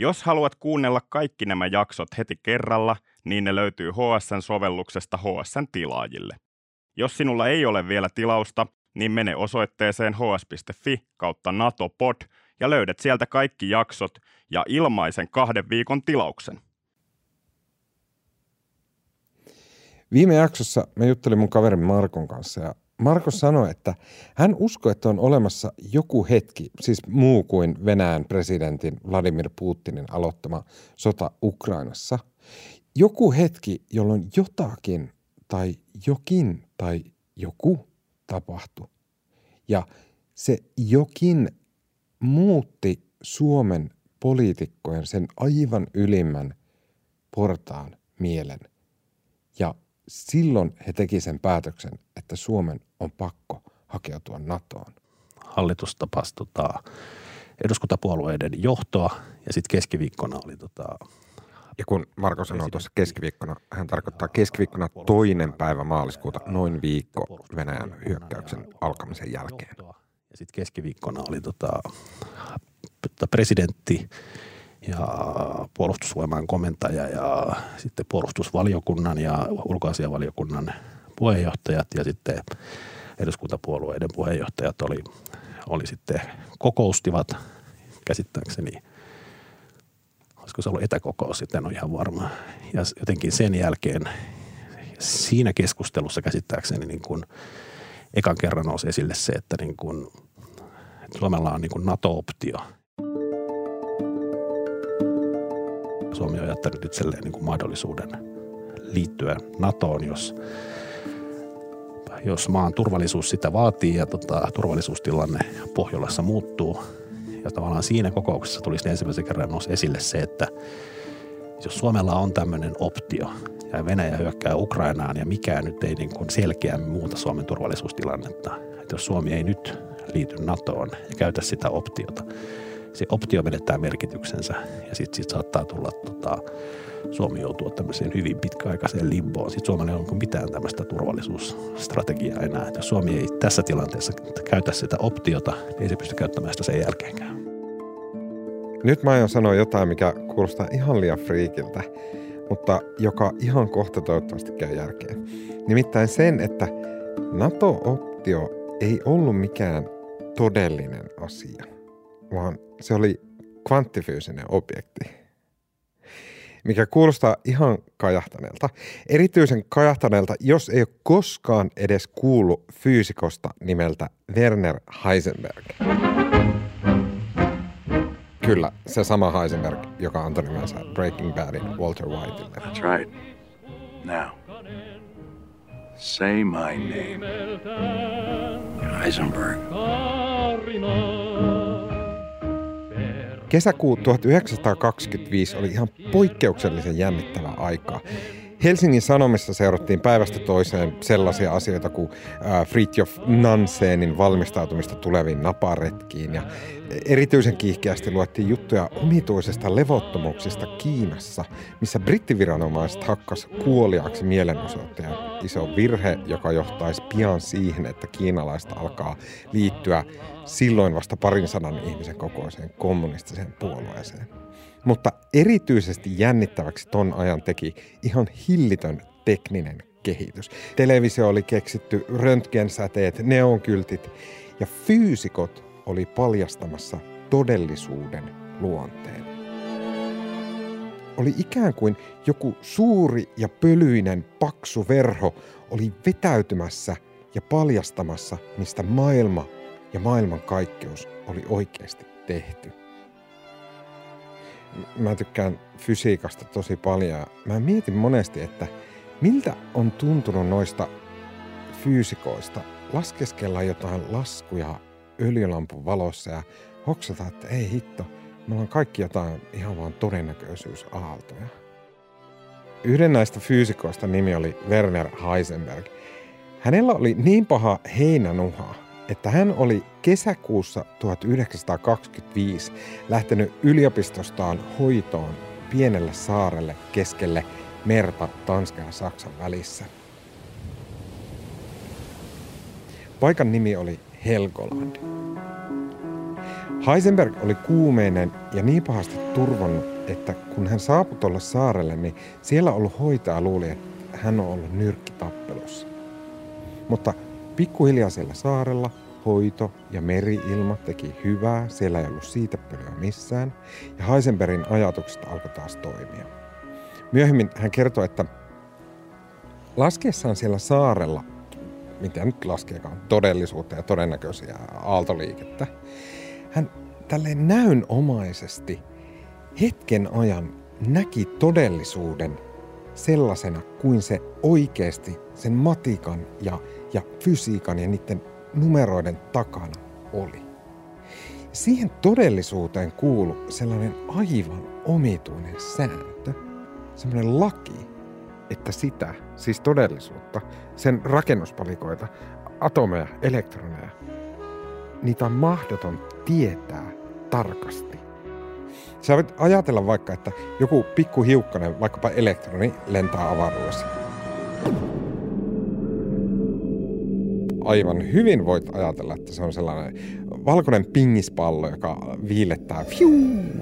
Jos haluat kuunnella kaikki nämä jaksot heti kerralla, niin ne löytyy HSN-sovelluksesta HSN tilaajille. Jos sinulla ei ole vielä tilausta, niin mene osoitteeseen hs.fi kautta natopod ja löydät sieltä kaikki jaksot ja ilmaisen kahden viikon tilauksen. Viime jaksossa mä juttelin mun kaverin Markon kanssa ja Marko sanoi, että hän uskoo, että on olemassa joku hetki, siis muu kuin Venäjän presidentin Vladimir Putinin aloittama sota Ukrainassa. Joku hetki, jolloin jotakin tai jokin tai joku tapahtui. Ja se jokin muutti Suomen poliitikkojen sen aivan ylimmän portaan mielen. Silloin he teki sen päätöksen, että Suomen on pakko hakeutua NATOon. Hallitus tapasi tota, eduskuntapuolueiden johtoa ja sitten keskiviikkona oli tota, ja kun Marko sanoo tuossa keskiviikkona, hän tarkoittaa keskiviikkona toinen päivä maaliskuuta, noin viikko Venäjän hyökkäyksen alkamisen jälkeen. Ja sitten keskiviikkona oli tota, tota presidentti ja puolustusvoiman komentaja ja sitten puolustusvaliokunnan ja ulkoasiavaliokunnan puheenjohtajat ja sitten eduskuntapuolueiden puheenjohtajat oli, oli sitten kokoustivat käsittääkseni – olisiko se ollut etäkokous, sitten on ihan varma. Ja jotenkin sen jälkeen siinä keskustelussa käsittääkseni niin kuin ekan kerran nousi esille se, että, niin kuin, Suomella on niin kuin NATO-optio. Suomi on jättänyt itselleen niin kuin mahdollisuuden liittyä NATOon, jos, jos maan turvallisuus sitä vaatii ja tota, turvallisuustilanne Pohjolassa muuttuu – ja tavallaan siinä kokouksessa tulisi ensimmäisen kerran nousi esille se, että jos Suomella on tämmöinen optio ja Venäjä hyökkää Ukrainaan ja mikään nyt ei niin kuin selkeämmin muuta Suomen turvallisuustilannetta, että jos Suomi ei nyt liity NATOon ja käytä sitä optiota, se optio menettää merkityksensä ja sitten sit saattaa tulla tota, Suomi joutuu tämmöiseen hyvin pitkäaikaiseen limboon. Sitten Suomella ei ole mitään tämmöistä turvallisuusstrategiaa enää. Jos Suomi ei tässä tilanteessa käytä sitä optiota, niin ei se pysty käyttämään sitä sen jälkeenkään. Nyt mä aion sanoa jotain, mikä kuulostaa ihan liian friikiltä, mutta joka ihan kohta toivottavasti käy järkeen. Nimittäin sen, että NATO-optio ei ollut mikään todellinen asia, vaan se oli kvanttifyysinen objekti mikä kuulostaa ihan kajahtaneelta. Erityisen kajahtaneelta, jos ei ole koskaan edes kuullut fyysikosta nimeltä Werner Heisenberg. Kyllä, se sama Heisenberg, joka antoi nimensä Breaking Badin Walter Whiteille. That's right. Now, say my name. Heisenberg. Kesäkuu 1925 oli ihan poikkeuksellisen jännittävää aikaa. Helsingin Sanomissa seurattiin päivästä toiseen sellaisia asioita kuin Fritjof Nansenin valmistautumista tuleviin naparetkiin ja erityisen kiihkeästi luettiin juttuja omituisesta levottomuuksista Kiinassa, missä brittiviranomaiset hakkas kuoliaaksi mielenosoittajan iso virhe, joka johtaisi pian siihen, että kiinalaista alkaa liittyä silloin vasta parin sadan ihmisen kokoiseen kommunistiseen puolueeseen. Mutta erityisesti jännittäväksi ton ajan teki ihan hillitön tekninen kehitys. Televisio oli keksitty, röntgensäteet, neonkyltit ja fyysikot oli paljastamassa todellisuuden luonteen. Oli ikään kuin joku suuri ja pölyinen paksu verho oli vetäytymässä ja paljastamassa, mistä maailma ja maailmankaikkeus oli oikeasti tehty. Mä tykkään fysiikasta tosi paljon. Mä mietin monesti, että miltä on tuntunut noista fyysikoista laskeskella jotain laskuja öljylampun valossa ja hoksata, että ei hitto, me ollaan kaikki jotain ihan vaan todennäköisyysaaltoja. Yhden näistä fyysikoista nimi oli Werner Heisenberg. Hänellä oli niin paha heinänuha, että hän oli kesäkuussa 1925 lähtenyt yliopistostaan hoitoon pienelle saarelle keskelle merta Tanskan ja Saksan välissä. Paikan nimi oli Helgoland. Heisenberg oli kuumeinen ja niin pahasti turvannut, että kun hän saapui tuolle saarelle, niin siellä ollut hoitaja luuli, että hän on ollut nyrkkitappelussa. Mutta pikkuhiljaa saarella hoito ja meriilma teki hyvää, siellä ei ollut siitä pölyä missään, ja Heisenbergin ajatukset alkoi taas toimia. Myöhemmin hän kertoi, että laskeessaan siellä saarella, mitä nyt laskeekaan, todellisuutta ja todennäköisiä aaltoliikettä, hän tälleen näynomaisesti hetken ajan näki todellisuuden sellaisena kuin se oikeasti sen matikan ja, ja fysiikan ja niiden numeroiden takana oli. Siihen todellisuuteen kuului sellainen aivan omituinen sääntö, semmoinen laki, että sitä, siis todellisuutta, sen rakennuspalikoita, atomeja, elektroneja, niitä on mahdoton tietää tarkasti. Sä voit ajatella vaikka, että joku pikku hiukkanen, vaikkapa elektroni, lentää avaruudessa. Aivan hyvin voit ajatella, että se on sellainen valkoinen pingispallo, joka viilettää fiu,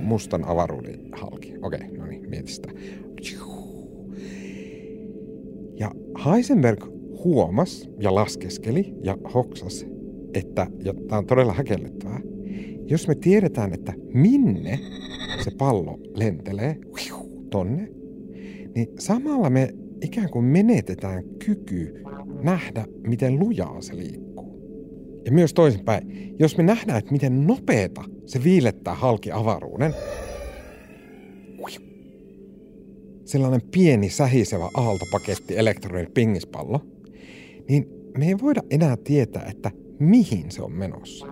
mustan avaruuden halki. Okei, no niin, mieti sitä. Ja Heisenberg huomas ja laskeskeli ja hoksas, että, ja tämä on todella häkellyttävää, jos me tiedetään, että minne se pallo lentelee tonne, niin samalla me ikään kuin menetetään kyky nähdä, miten lujaa se liikkuu. Ja myös toisinpäin, jos me nähdään, että miten nopeeta se viilettää halki avaruuden, sellainen pieni sähisevä aaltopaketti elektronin pingispallo, niin me ei voida enää tietää, että mihin se on menossa.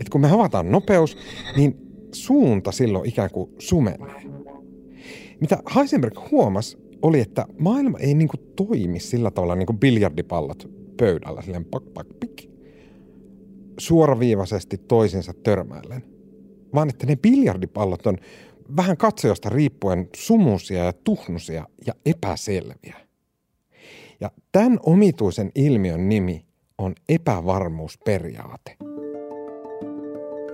Et kun me havataan nopeus, niin suunta silloin ikään kuin sumenee. Mitä Heisenberg huomasi, oli, että maailma ei niin kuin toimi sillä tavalla niin kuin biljardipallot pöydällä, silleen pak, pak, pik, suoraviivaisesti toisinsa törmäillen, vaan että ne biljardipallot on vähän katsojasta riippuen sumusia ja tuhnusia ja epäselviä. Ja tämän omituisen ilmiön nimi on epävarmuusperiaate.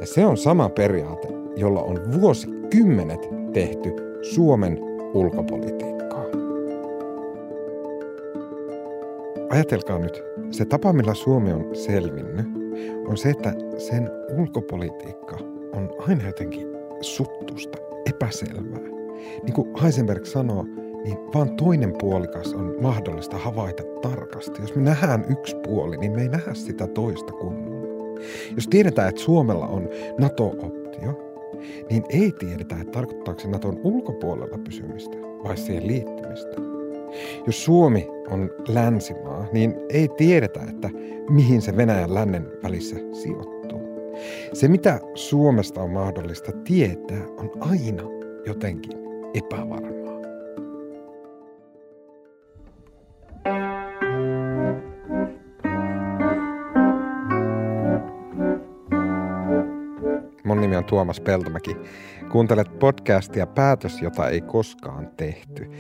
Ja se on sama periaate, jolla on vuosikymmenet tehty Suomen ulkopolitiikkaa. Ajatelkaa nyt, se tapa millä Suomi on selvinnyt on se, että sen ulkopolitiikka on aina jotenkin suttusta, epäselvää. Niin kuin Heisenberg sanoo, niin vaan toinen puolikas on mahdollista havaita tarkasti. Jos me nähdään yksi puoli, niin me ei nähdä sitä toista kunnolla. Jos tiedetään, että Suomella on NATO-optio, niin ei tiedetä, että tarkoittaako se Naton ulkopuolella pysymistä vai siihen liittymistä. Jos Suomi on länsimaa, niin ei tiedetä, että mihin se Venäjän lännen välissä sijoittuu. Se, mitä Suomesta on mahdollista tietää, on aina jotenkin epävarmaa. On Tuomas Peltomäki. Kuuntelet podcastia Päätös, jota ei koskaan tehty.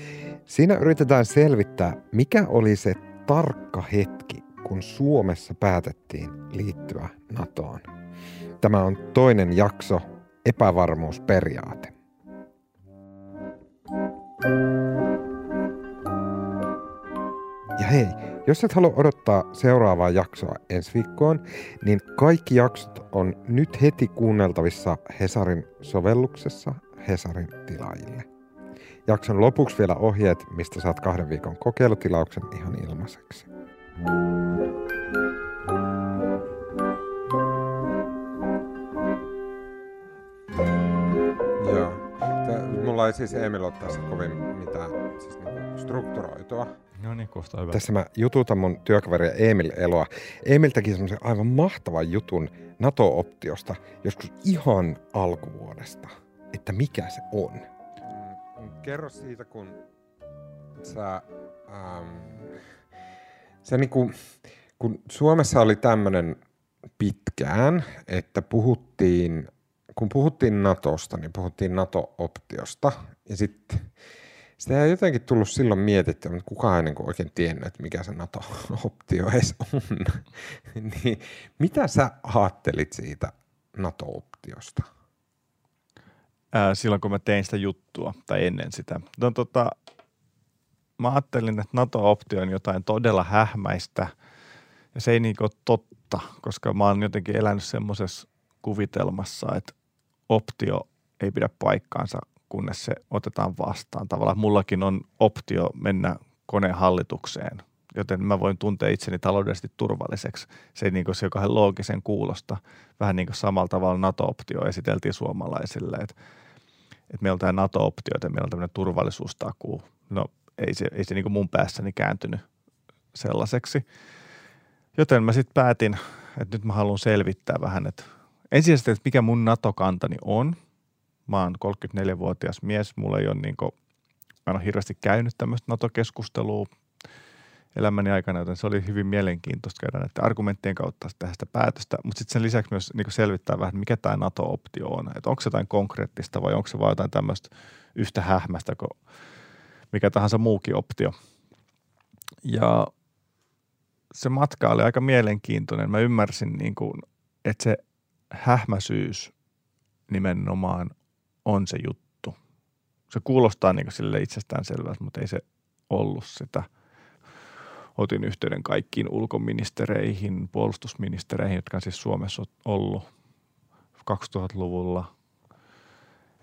Siinä yritetään selvittää, mikä oli se tarkka hetki, kun Suomessa päätettiin liittyä NATOon. Tämä on toinen jakso, epävarmuusperiaate. Ja hei, jos et halua odottaa seuraavaa jaksoa ensi viikkoon, niin kaikki jaksot on nyt heti kuunneltavissa Hesarin sovelluksessa Hesarin tilaajille. Jakson lopuksi vielä ohjeet, mistä saat kahden viikon kokeilutilauksen ihan ilmaiseksi. Joo. Mulla ei siis Emil ole tässä kovin mitään siis niinku strukturoitua. No niin, kuulostaa hyvä. Tässä mä jututan mun työkaveria Emil Eloa. Emil teki semmoisen aivan mahtavan jutun NATO-optiosta joskus ihan alkuvuodesta, että mikä se on. Mm, Kerro siitä, kun sä... Ähm, se niinku, kun Suomessa oli tämmöinen pitkään, että puhuttiin, kun puhuttiin Natosta, niin puhuttiin NATO-optiosta. Ja sitten sitä ei jotenkin tullut silloin mietittyä, mutta kukaan ei niin oikein tiennyt, että mikä se NATO-optio edes on. niin, mitä sä ajattelit siitä NATO-optiosta? ää, silloin, kun mä tein sitä juttua tai ennen sitä. No, tota, mä ajattelin, että NATO-optio on jotain todella hähmäistä ja se ei niin ole totta, koska mä oon jotenkin elänyt semmoisessa kuvitelmassa, että optio ei pidä paikkaansa, kunnes se otetaan vastaan. Tavallaan mullakin on optio mennä koneen hallitukseen, joten mä voin tuntea itseni taloudellisesti turvalliseksi. Se ei niin kuin se joka loogisen kuulosta. Vähän niin kuin samalla tavalla NATO-optio esiteltiin suomalaisille, että, että meillä on tämä NATO-optio, että meillä on tämmöinen turvallisuustakuu. No ei se, ei se niin kuin mun päässäni kääntynyt sellaiseksi. Joten mä sitten päätin, että nyt mä haluan selvittää vähän, että ensisijaisesti, että mikä mun NATO-kantani on. Mä oon 34-vuotias mies, mulla ei ole niin kuin, mä en ole hirveästi käynyt tämmöistä NATO-keskustelua elämäni aikana, joten se oli hyvin mielenkiintoista käydä näiden argumenttien kautta tehdä sitä päätöstä, mutta sitten sen lisäksi myös niin selvittää vähän, mikä tämä NATO-optio on, että onko se jotain konkreettista vai onko se vain jotain tämmöistä yhtä hähmästä kuin mikä tahansa muukin optio. Ja se matka oli aika mielenkiintoinen. Mä ymmärsin, niin kuin, että se hähmäsyys nimenomaan on se juttu. Se kuulostaa niin sille itsestäänselvältä, mutta ei se ollut sitä. Otin yhteyden kaikkiin ulkoministereihin, puolustusministereihin, jotka on siis Suomessa ollut 2000-luvulla.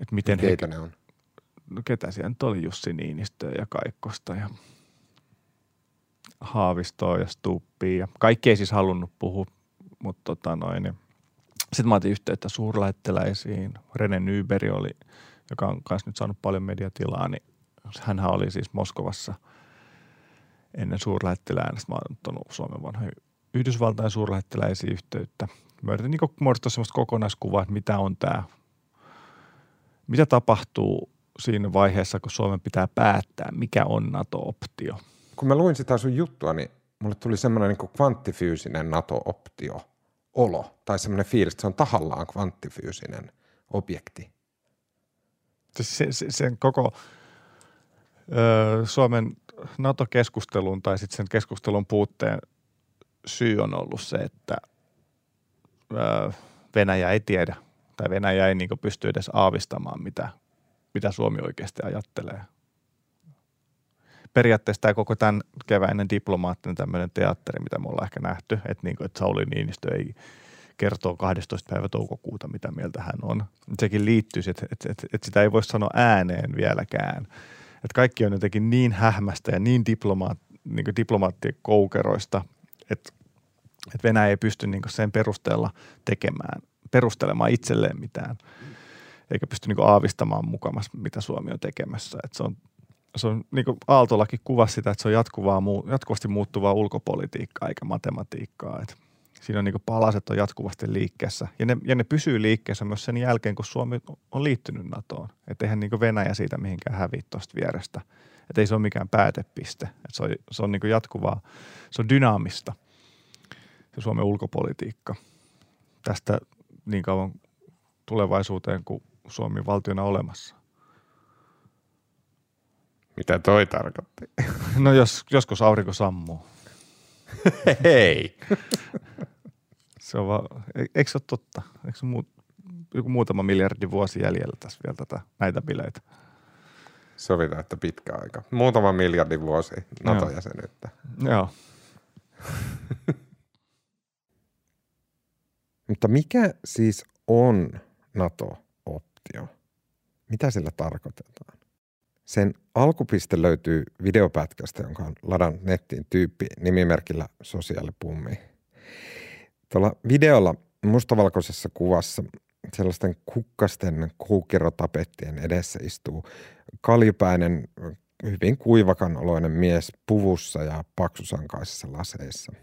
Että miten Keitä he, ne on? No ketä siellä nyt oli Jussi Niinistö ja Kaikkosta ja Haavistoa ja Stuppia. Kaikki ei siis halunnut puhua, mutta tota noin. Niin sitten mä otin yhteyttä suurlähettiläisiin. Rene Nyberi oli, joka on myös nyt saanut paljon mediatilaa, niin hänhän oli siis Moskovassa ennen suurlähettilään. Sitten mä oon ottanut Suomen vanhoja Yhdysvaltain suurlähettiläisiä yhteyttä. Mä yritin niin muodostaa sellaista kokonaiskuvaa, että mitä on tämä, mitä tapahtuu siinä vaiheessa, kun Suomen pitää päättää, mikä on NATO-optio. Kun mä luin sitä sun juttua, niin mulle tuli semmoinen niin kvanttifyysinen NATO-optio – olo tai semmoinen fiilis, että se on tahallaan kvanttifyysinen objekti. Sen, sen koko ö, Suomen NATO-keskustelun tai sitten sen keskustelun puutteen syy on ollut se, että ö, Venäjä ei tiedä tai Venäjä ei niin pysty edes aavistamaan, mitä, mitä Suomi oikeasti ajattelee – periaatteessa tämä koko tämän keväinen diplomaattinen tämmöinen teatteri, mitä me ollaan ehkä nähty, että, niin kuin, että Sauli Niinistö ei kertoo 12. päivä toukokuuta, mitä mieltä hän on. Sekin liittyy, että, että, että, että sitä ei voi sanoa ääneen vieläkään. Että kaikki on jotenkin niin hähmästä ja niin, diplomaat, niin diplomaattien koukeroista, että, että Venäjä ei pysty niin sen perusteella tekemään, perustelemaan itselleen mitään eikä pysty niin aavistamaan mukamassa, mitä Suomi on tekemässä. Että se on se on, niin kuin Aaltolakin kuvasi sitä, että se on jatkuvaa, jatkuvasti muuttuvaa ulkopolitiikkaa eikä matematiikkaa. Että siinä on niin palaset on jatkuvasti liikkeessä. Ja ne, ja ne pysyy liikkeessä myös sen jälkeen, kun Suomi on liittynyt NATOon. Että eihän niin Venäjä siitä mihinkään häviä tuosta vierestä. Että ei se ole mikään päätepiste. Että se on, se on niin jatkuvaa, se on dynaamista, se Suomen ulkopolitiikka. Tästä niin kauan tulevaisuuteen, kun Suomi valtiona olemassa. Mitä toi tarkoitti? No jos, joskus aurinko sammuu. Hei! se on vaan, e, eikö se ole totta? Eikö se muu, joku muutama miljardi vuosi jäljellä tässä vielä tätä, näitä bileitä? Sovitaan, että pitkä aika. Muutama miljardi vuosi NATO-jäsenyyttä. Joo. Mutta mikä siis on NATO-optio? Mitä sillä tarkoitetaan? Sen alkupiste löytyy videopätkästä, jonka on ladannut nettiin tyyppi nimimerkillä sosiaalipummi. Tuolla videolla mustavalkoisessa kuvassa sellaisten kukkasten kuukirotapettien edessä istuu kaljupäinen, hyvin kuivakan oloinen mies puvussa ja paksusankaisissa laseissa.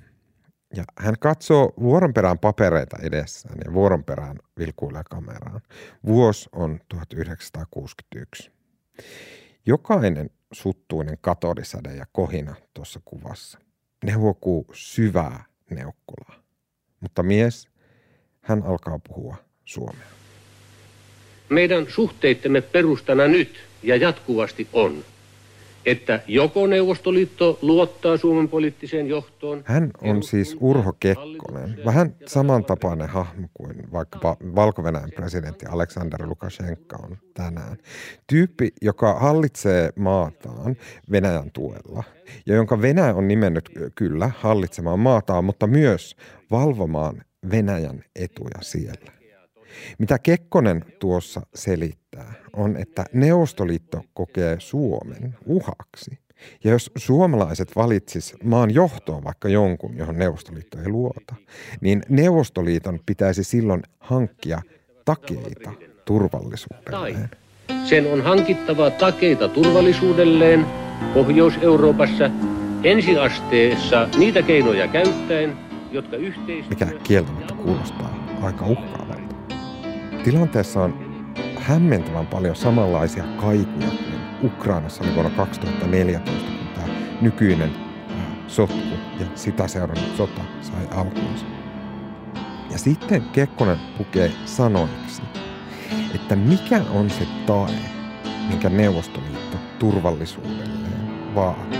Ja hän katsoo vuoron perään papereita edessään ja vuoron perään vilkuilee kameraan. Vuosi on 1961. Jokainen suttuinen katodisäde ja kohina tuossa kuvassa, ne huokuu syvää neukkulaa. Mutta mies, hän alkaa puhua suomea. Meidän suhteittemme perustana nyt ja jatkuvasti on, että joko Neuvostoliitto luottaa Suomen poliittiseen johtoon. Hän on siis Urho Kekkonen, vähän samantapainen hahmo kuin vaikkapa valko presidentti Aleksander Lukashenka on tänään. Tyyppi, joka hallitsee maataan Venäjän tuella ja jonka Venäjä on nimennyt kyllä hallitsemaan maataan, mutta myös valvomaan Venäjän etuja siellä. Mitä Kekkonen tuossa selittää, on, että Neuvostoliitto kokee Suomen uhaksi. Ja jos suomalaiset valitsis maan johtoon vaikka jonkun, johon Neuvostoliitto ei luota, niin Neuvostoliiton pitäisi silloin hankkia takeita turvallisuudelleen. Sen on hankittava takeita turvallisuudelleen Pohjois-Euroopassa ensiasteessa niitä keinoja käyttäen, jotka yhteistyö... Mikä kieltämättä kuulostaa aika uhkaavalta. Tilanteessa on hämmentävän paljon samanlaisia kaikuja kuin Ukrainassa oli vuonna 2014, kun tämä nykyinen sotku ja sitä seurannut sota sai alkuunsa. Ja sitten Kekkonen pukee sanoiksi, että mikä on se tae, minkä Neuvostoliitto turvallisuudelleen vaatii.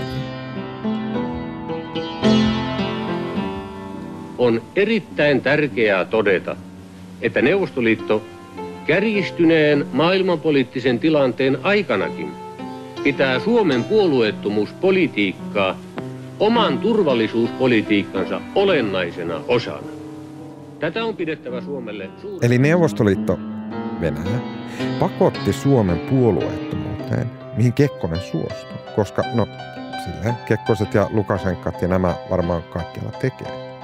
On erittäin tärkeää todeta, että Neuvostoliitto Kärjistyneen maailmanpoliittisen tilanteen aikanakin pitää Suomen puolueettomuuspolitiikkaa oman turvallisuuspolitiikkansa olennaisena osana. Tätä on pidettävä Suomelle suurin... Eli Neuvostoliitto Venäjä pakotti Suomen puolueettomuuteen, mihin Kekkonen suostui, koska no silleen Kekkoset ja Lukasenkat ja nämä varmaan kaikkialla tekee.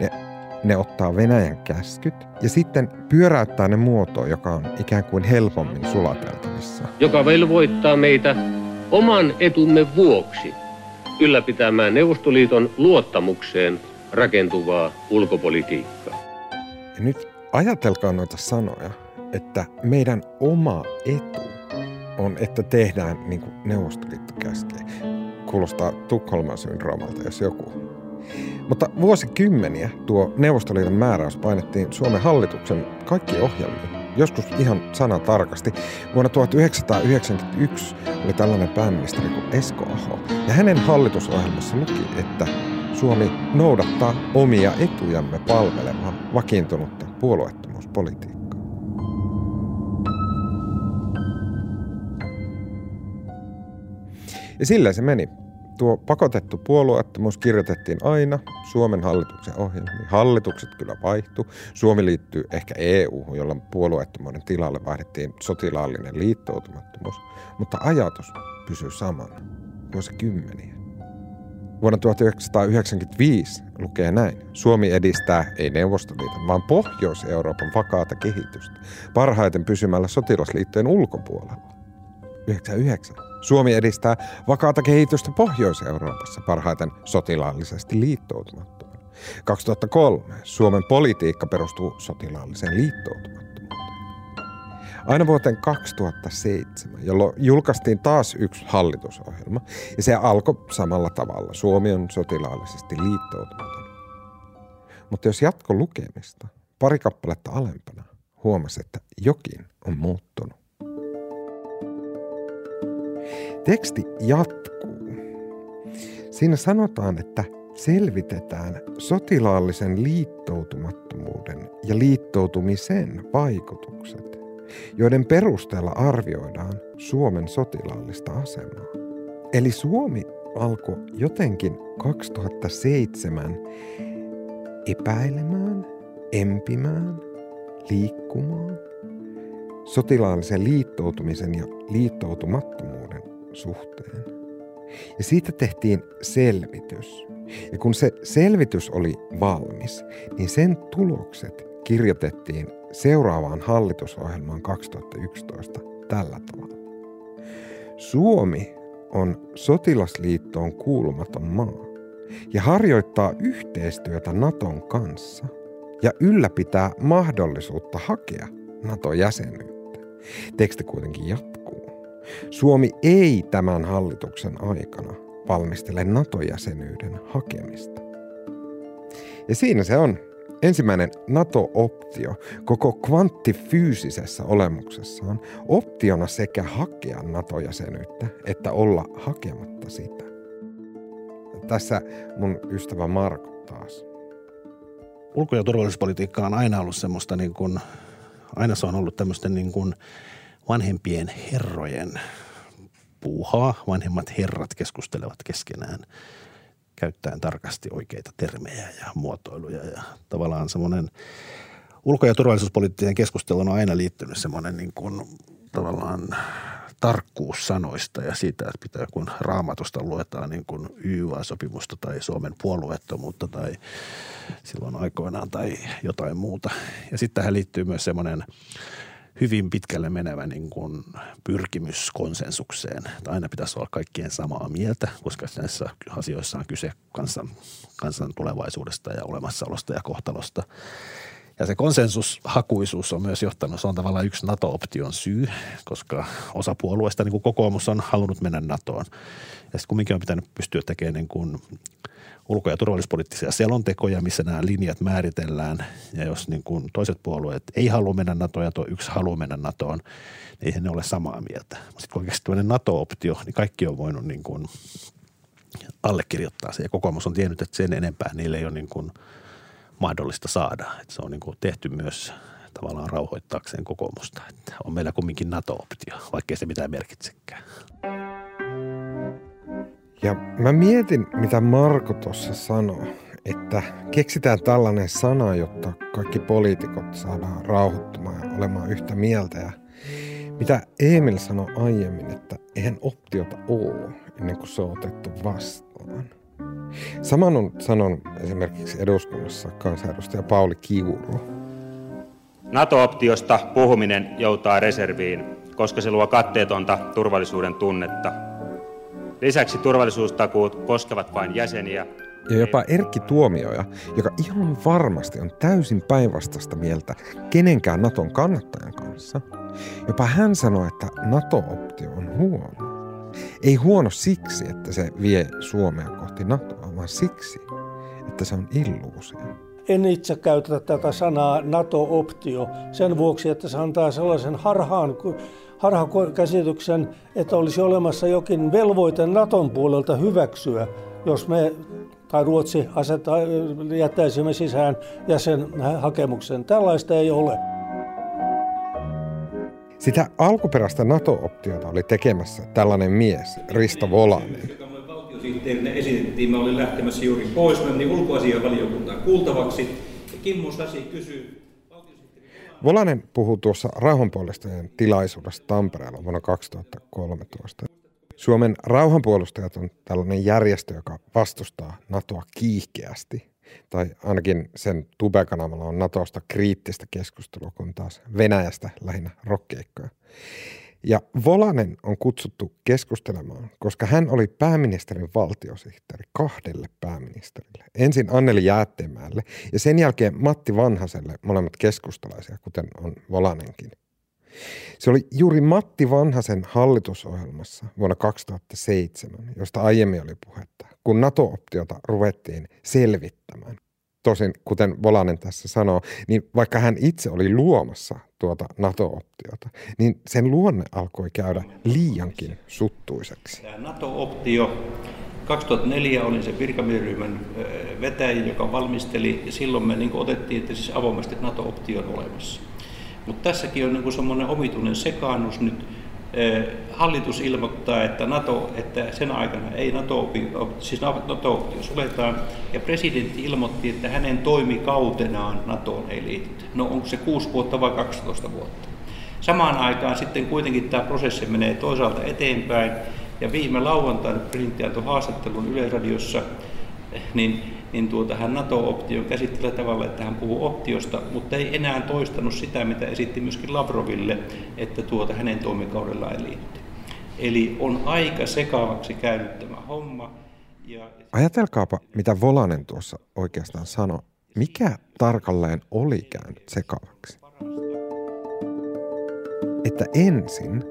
Ne ne ottaa Venäjän käskyt ja sitten pyöräyttää ne muotoon, joka on ikään kuin helpommin sulateltavissa. Joka velvoittaa meitä oman etumme vuoksi ylläpitämään Neuvostoliiton luottamukseen rakentuvaa ulkopolitiikkaa. Ja nyt ajatelkaa noita sanoja, että meidän oma etu on, että tehdään niin kuin Neuvostoliitto käskee. Kuulostaa Tukholman syndroomalta, jos joku. Mutta vuosikymmeniä tuo Neuvostoliiton määräys painettiin Suomen hallituksen kaikki ohjelmiin. Joskus ihan sana tarkasti. Vuonna 1991 oli tällainen pääministeri kuin Esko Aho. Ja hänen hallitusohjelmassa luki, että Suomi noudattaa omia etujamme palvelevaa vakiintunutta puolueettomuuspolitiikkaa. Ja sillä se meni. Tuo pakotettu puolueettomuus kirjoitettiin aina Suomen hallituksen ohjelmiin. Hallitukset kyllä vaihtu. Suomi liittyy ehkä EU, jolla puolueettomuuden tilalle vaihdettiin sotilaallinen liittoutumattomuus. Mutta ajatus pysyy samana vuosikymmeniä. Vuonna 1995 lukee näin. Suomi edistää ei Neuvostoliiton, vaan Pohjois-Euroopan vakaata kehitystä, parhaiten pysymällä sotilasliittojen ulkopuolella. 99. Suomi edistää vakaata kehitystä Pohjois-Euroopassa parhaiten sotilaallisesti liittoutumattomana. 2003 Suomen politiikka perustuu sotilaalliseen liittoutumattomuuteen. Aina vuoteen 2007, jolloin julkaistiin taas yksi hallitusohjelma, ja se alkoi samalla tavalla. Suomi on sotilaallisesti liittoutumaton. Mutta jos jatko lukemista, pari kappaletta alempana, huomasi, että jokin on muuttunut. Teksti jatkuu. Siinä sanotaan, että selvitetään sotilaallisen liittoutumattomuuden ja liittoutumisen vaikutukset, joiden perusteella arvioidaan Suomen sotilaallista asemaa. Eli Suomi alkoi jotenkin 2007 epäilemään, empimään, liikkumaan sotilaallisen liittoutumisen ja liittoutumattomuuden suhteen. Ja siitä tehtiin selvitys. Ja kun se selvitys oli valmis, niin sen tulokset kirjoitettiin seuraavaan hallitusohjelmaan 2011 tällä tavalla. Suomi on sotilasliittoon kuulumaton maa ja harjoittaa yhteistyötä Naton kanssa ja ylläpitää mahdollisuutta hakea NATO-jäsenyyttä. Teksti kuitenkin jatkuu. Suomi ei tämän hallituksen aikana valmistele NATO-jäsenyyden hakemista. Ja siinä se on. ensimmäinen NATO-optio koko kvanttifyysisessä olemuksessaan optiona sekä hakea NATO-jäsenyyttä että olla hakematta sitä. Tässä mun ystävä Marko taas. Ulko- ja turvallisuuspolitiikka on aina ollut semmoista niin kuin, aina se on ollut tämmöisten niin kuin vanhempien herrojen puuhaa. Vanhemmat herrat keskustelevat keskenään käyttäen tarkasti oikeita termejä ja muotoiluja ja tavallaan semmoinen ulko- ja turvallisuuspoliittinen keskustelu on aina liittynyt semmoinen niin kuin tavallaan tarkkuus sanoista ja siitä, että pitää kun raamatusta luetaan niin kuin YYA-sopimusta tai Suomen puolueettomuutta tai silloin aikoinaan tai jotain muuta. Ja sitten tähän liittyy myös semmoinen hyvin pitkälle menevä niin kuin pyrkimys konsensukseen. Että aina pitäisi olla kaikkien samaa mieltä, koska näissä asioissa on kyse kansan, kansan tulevaisuudesta ja olemassaolosta ja kohtalosta. Ja se konsensushakuisuus on myös johtanut, se on tavallaan yksi NATO-option syy, koska osa puolueista, niin kuin kokoomus, on halunnut mennä NATOon. Ja sitten kumminkin on pitänyt pystyä tekemään niin kuin ulko- ja turvallisuuspoliittisia selontekoja, missä nämä linjat määritellään. Ja jos niin kuin toiset puolueet ei halua mennä NATOon ja tuo yksi haluaa mennä NATOon, niin eihän ne ole samaa mieltä. Sitten kun oikeasti NATO-optio, niin kaikki on voinut niin kuin allekirjoittaa se. Ja kokoomus on tiennyt, että sen enempää niille ei ole niin kuin mahdollista saada. Että se on niin kuin tehty myös tavallaan rauhoittaakseen kokoomusta. Että on meillä kumminkin NATO-optio, vaikkei se mitään merkitsekään. Ja mä mietin, mitä Marko tuossa sanoi, että keksitään tällainen sana, jotta kaikki poliitikot saadaan rauhoittumaan ja olemaan yhtä mieltä. Ja mitä Emil sanoi aiemmin, että eihän optiota ole ennen kuin se on otettu vastaan. Saman on sanonut esimerkiksi eduskunnassa kansanedustaja Pauli Kiuru. NATO-optiosta puhuminen joutaa reserviin, koska se luo katteetonta turvallisuuden tunnetta. Lisäksi turvallisuustakuut koskevat vain jäseniä. Ja jopa Erkki Tuomioja, joka ihan varmasti on täysin päinvastaista mieltä kenenkään Naton kannattajan kanssa. Jopa hän sanoi, että NATO-optio on huono. Ei huono siksi, että se vie Suomea kohti NATOa, vaan siksi, että se on illuusio. En itse käytä tätä sanaa NATO-optio sen vuoksi, että se antaa sellaisen harhaan, harhakäsityksen, että olisi olemassa jokin velvoite Naton puolelta hyväksyä, jos me tai Ruotsi asetta, jättäisimme sisään jäsenhakemuksen. Tällaista ei ole. Sitä alkuperäistä NATO-optiota oli tekemässä tällainen mies, Risto Volanen. Valtiosihteerinä esitettiin, mä olin lähtemässä juuri pois, mä menin ulkoasianvaliokuntaan kuultavaksi. Ja Kimmo Sasi kysyi, Volanen puhuu tuossa rauhanpuolustajien tilaisuudessa Tampereella vuonna 2013. Suomen rauhanpuolustajat on tällainen järjestö, joka vastustaa NATOa kiihkeästi. Tai ainakin sen tubekanavalla on NATOsta kriittistä keskustelua, kun taas Venäjästä lähinnä rokkeikkoja. Ja Volanen on kutsuttu keskustelemaan, koska hän oli pääministerin valtiosihteeri kahdelle pääministerille. Ensin Anneli Jäätteenmäelle ja sen jälkeen Matti Vanhaselle, molemmat keskustalaisia, kuten on Volanenkin. Se oli juuri Matti Vanhasen hallitusohjelmassa vuonna 2007, josta aiemmin oli puhetta, kun NATO-optiota ruvettiin selvittämään. Tosin, kuten Volanen tässä sanoo, niin vaikka hän itse oli luomassa tuota NATO-optiota, niin sen luonne alkoi käydä liiankin suttuiseksi. Tämä NATO-optio 2004 olin se virkamieryhmän vetäjä, joka valmisteli, ja silloin me niin otettiin, että siis avoimesti NATO-optio on olemassa. Mutta tässäkin on niin semmoinen omituinen sekaannus nyt. Hallitus ilmoittaa, että, NATO, että sen aikana ei NATO, siis NATO-optio suljetaan, ja presidentti ilmoitti, että hänen toimikautenaan NATOon ei liitty. No onko se 6 vuotta vai 12 vuotta? Samaan aikaan sitten kuitenkin tämä prosessi menee toisaalta eteenpäin, ja viime lauantaina presidentti antoi haastattelun Yleisradiossa, niin niin tuota, hän NATO-option käsittelee tavalla, että hän puhuu optiosta, mutta ei enää toistanut sitä, mitä esitti myöskin Lavroville, että tuota hänen toimikaudellaan ei liitty. Eli on aika sekaavaksi käynyt tämä homma. Ja... Ajatelkaapa, mitä Volanen tuossa oikeastaan sanoi. Mikä tarkalleen oli käynyt sekaavaksi? Että ensin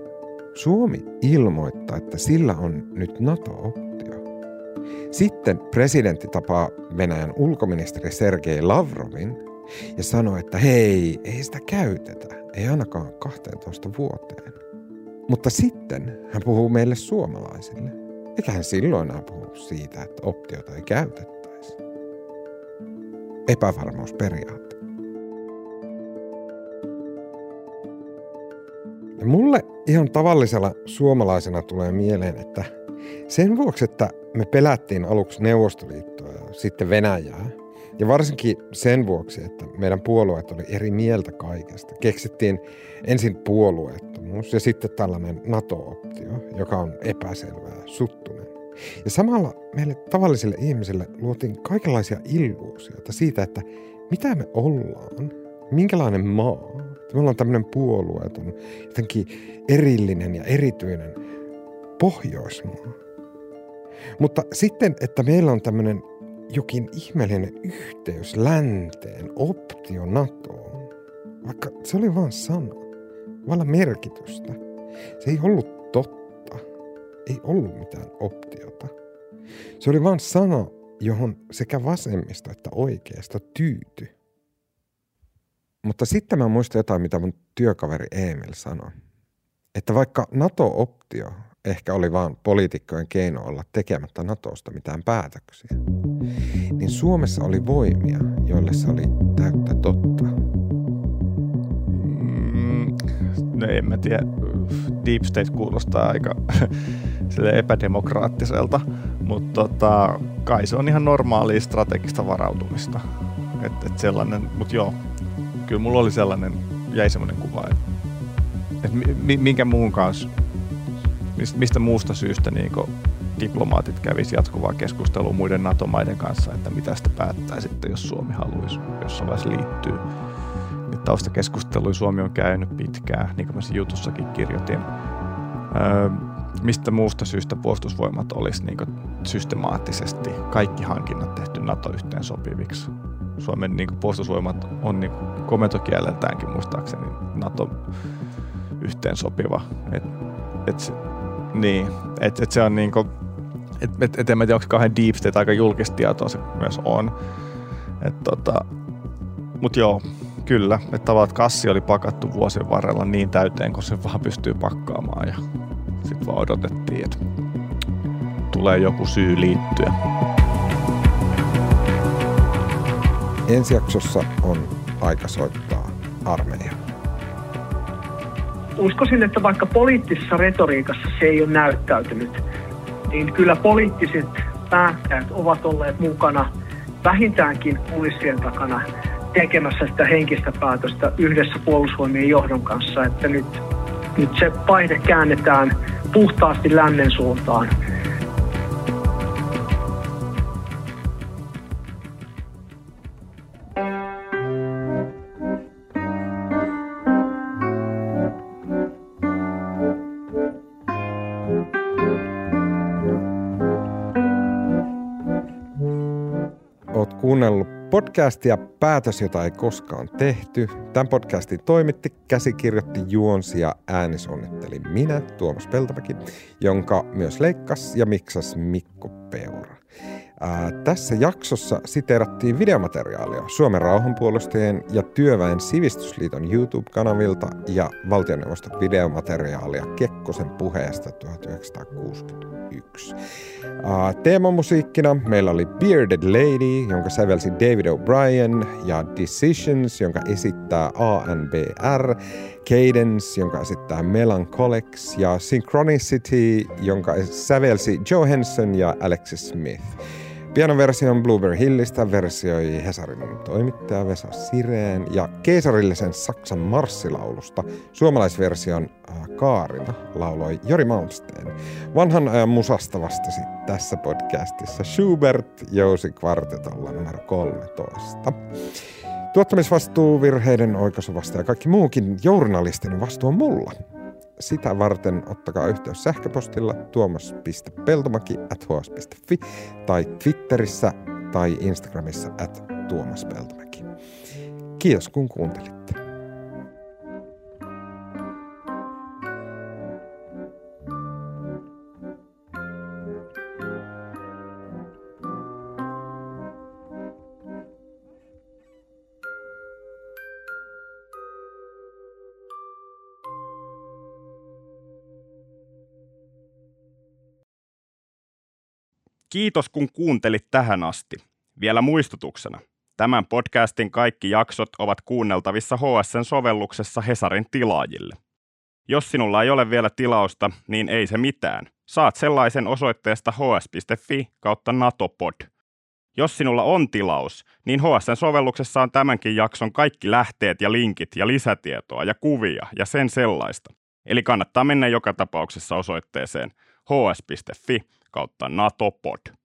Suomi ilmoittaa, että sillä on nyt NATO-optio. Sitten presidentti tapaa Venäjän ulkoministeri Sergei Lavrovin ja sanoi, että hei, ei sitä käytetä, ei ainakaan 12 vuoteen. Mutta sitten hän puhuu meille suomalaisille. Eikä hän silloin puhu siitä, että optiota ei käytettäisi. Epävarmuusperiaate. Ja mulle ihan tavallisella suomalaisena tulee mieleen, että sen vuoksi, että me pelättiin aluksi Neuvostoliittoa ja sitten Venäjää, ja varsinkin sen vuoksi, että meidän puolueet oli eri mieltä kaikesta. Keksittiin ensin puolueettomuus ja sitten tällainen NATO-optio, joka on epäselvää, suttunen. Ja samalla meille tavallisille ihmisille luotiin kaikenlaisia illuusioita siitä, että mitä me ollaan, minkälainen maa. Me ollaan tämmöinen puolueeton, jotenkin erillinen ja erityinen Pohjoismaa. Mutta sitten, että meillä on tämmöinen jokin ihmeellinen yhteys länteen, optio NATOon, vaikka se oli vain sana, vailla merkitystä. Se ei ollut totta, ei ollut mitään optiota. Se oli vain sana, johon sekä vasemmista että oikeasta tyyty. Mutta sitten mä muistan jotain, mitä mun työkaveri Emil sanoi. Että vaikka NATO-optio ehkä oli vain poliitikkojen keino olla tekemättä Natosta mitään päätöksiä, niin Suomessa oli voimia, joille se oli täyttä totta. Mm, no en mä tiedä. Deep State kuulostaa aika sille epädemokraattiselta, mutta tota, kai se on ihan normaalia strategista varautumista. Et, et sellainen, mutta joo, kyllä mulla oli sellainen, jäi sellainen kuva, että et minkä muun kanssa mistä muusta syystä niin diplomaatit kävisi jatkuvaa keskustelua muiden NATO-maiden kanssa, että mitä sitä päättää sitten, jos Suomi haluaisi jossain vaiheessa liittyy. Nyt taustakeskustelui Suomi on käynyt pitkään, niin kuin mä jutussakin kirjoitin. Öö, mistä muusta syystä puolustusvoimat olisi niin systemaattisesti kaikki hankinnat tehty NATO-yhteen sopiviksi. Suomen niin puolustusvoimat on niin komentokieleltäänkin muistaakseni NATO yhteen sopiva. Et, et niin, että et se on niinku, et, et, et en mä tiedä, onko kauhean deep state aika julkista tietoa se myös on. Et tota, mut joo, kyllä, että tavallaan kassi oli pakattu vuosien varrella niin täyteen, kun se vaan pystyy pakkaamaan ja sitten vaan odotettiin, että tulee joku syy liittyä. Ensi jaksossa on aika soittaa armeija uskoisin, että vaikka poliittisessa retoriikassa se ei ole näyttäytynyt, niin kyllä poliittiset päättäjät ovat olleet mukana vähintäänkin kulissien takana tekemässä sitä henkistä päätöstä yhdessä puolustusvoimien johdon kanssa, että nyt, nyt se paine käännetään puhtaasti lännen suuntaan. Podcastia Päätös, jota ei koskaan tehty. Tämän podcastin toimitti, käsikirjoitti, juonsi ja äänisonnitteli minä, Tuomas Peltomäki, jonka myös leikkas ja miksas Mikko Peura. Ää, tässä jaksossa siteerattiin videomateriaalia Suomen rauhanpuolustajien ja Työväen sivistysliiton YouTube-kanavilta ja valtioneuvoston videomateriaalia Kekkosen puheesta 1961. Ää, teemamusiikkina meillä oli Bearded Lady, jonka sävelsi David O'Brien, ja Decisions, jonka esittää ANBR, Cadence, jonka esittää Melancholics, ja Synchronicity, jonka sävelsi Joe Henson ja Alexis Smith. Pianoversion Blueberry Hillistä versioi Hesarin toimittaja Vesa Sireen ja keisarillisen Saksan marssilaulusta suomalaisversion äh, Kaarina lauloi Jori Malmsteen. Vanhan ajan musasta vastasi tässä podcastissa Schubert Jousi kvartetolla numero 13. Tuottamisvastuu, virheiden oikaisuvasta ja kaikki muukin journalistinen vastuu on mulla. Sitä varten ottakaa yhteys sähköpostilla tuomas.peltomaki at tai Twitterissä tai Instagramissa at tuomaspeltomäki. Kiitos kun kuuntelitte. Kiitos kun kuuntelit tähän asti. Vielä muistutuksena. Tämän podcastin kaikki jaksot ovat kuunneltavissa HSN sovelluksessa Hesarin tilaajille. Jos sinulla ei ole vielä tilausta, niin ei se mitään. Saat sellaisen osoitteesta hs.fi kautta natopod. Jos sinulla on tilaus, niin HSN sovelluksessa on tämänkin jakson kaikki lähteet ja linkit ja lisätietoa ja kuvia ja sen sellaista. Eli kannattaa mennä joka tapauksessa osoitteeseen hs.fi kautta natopod.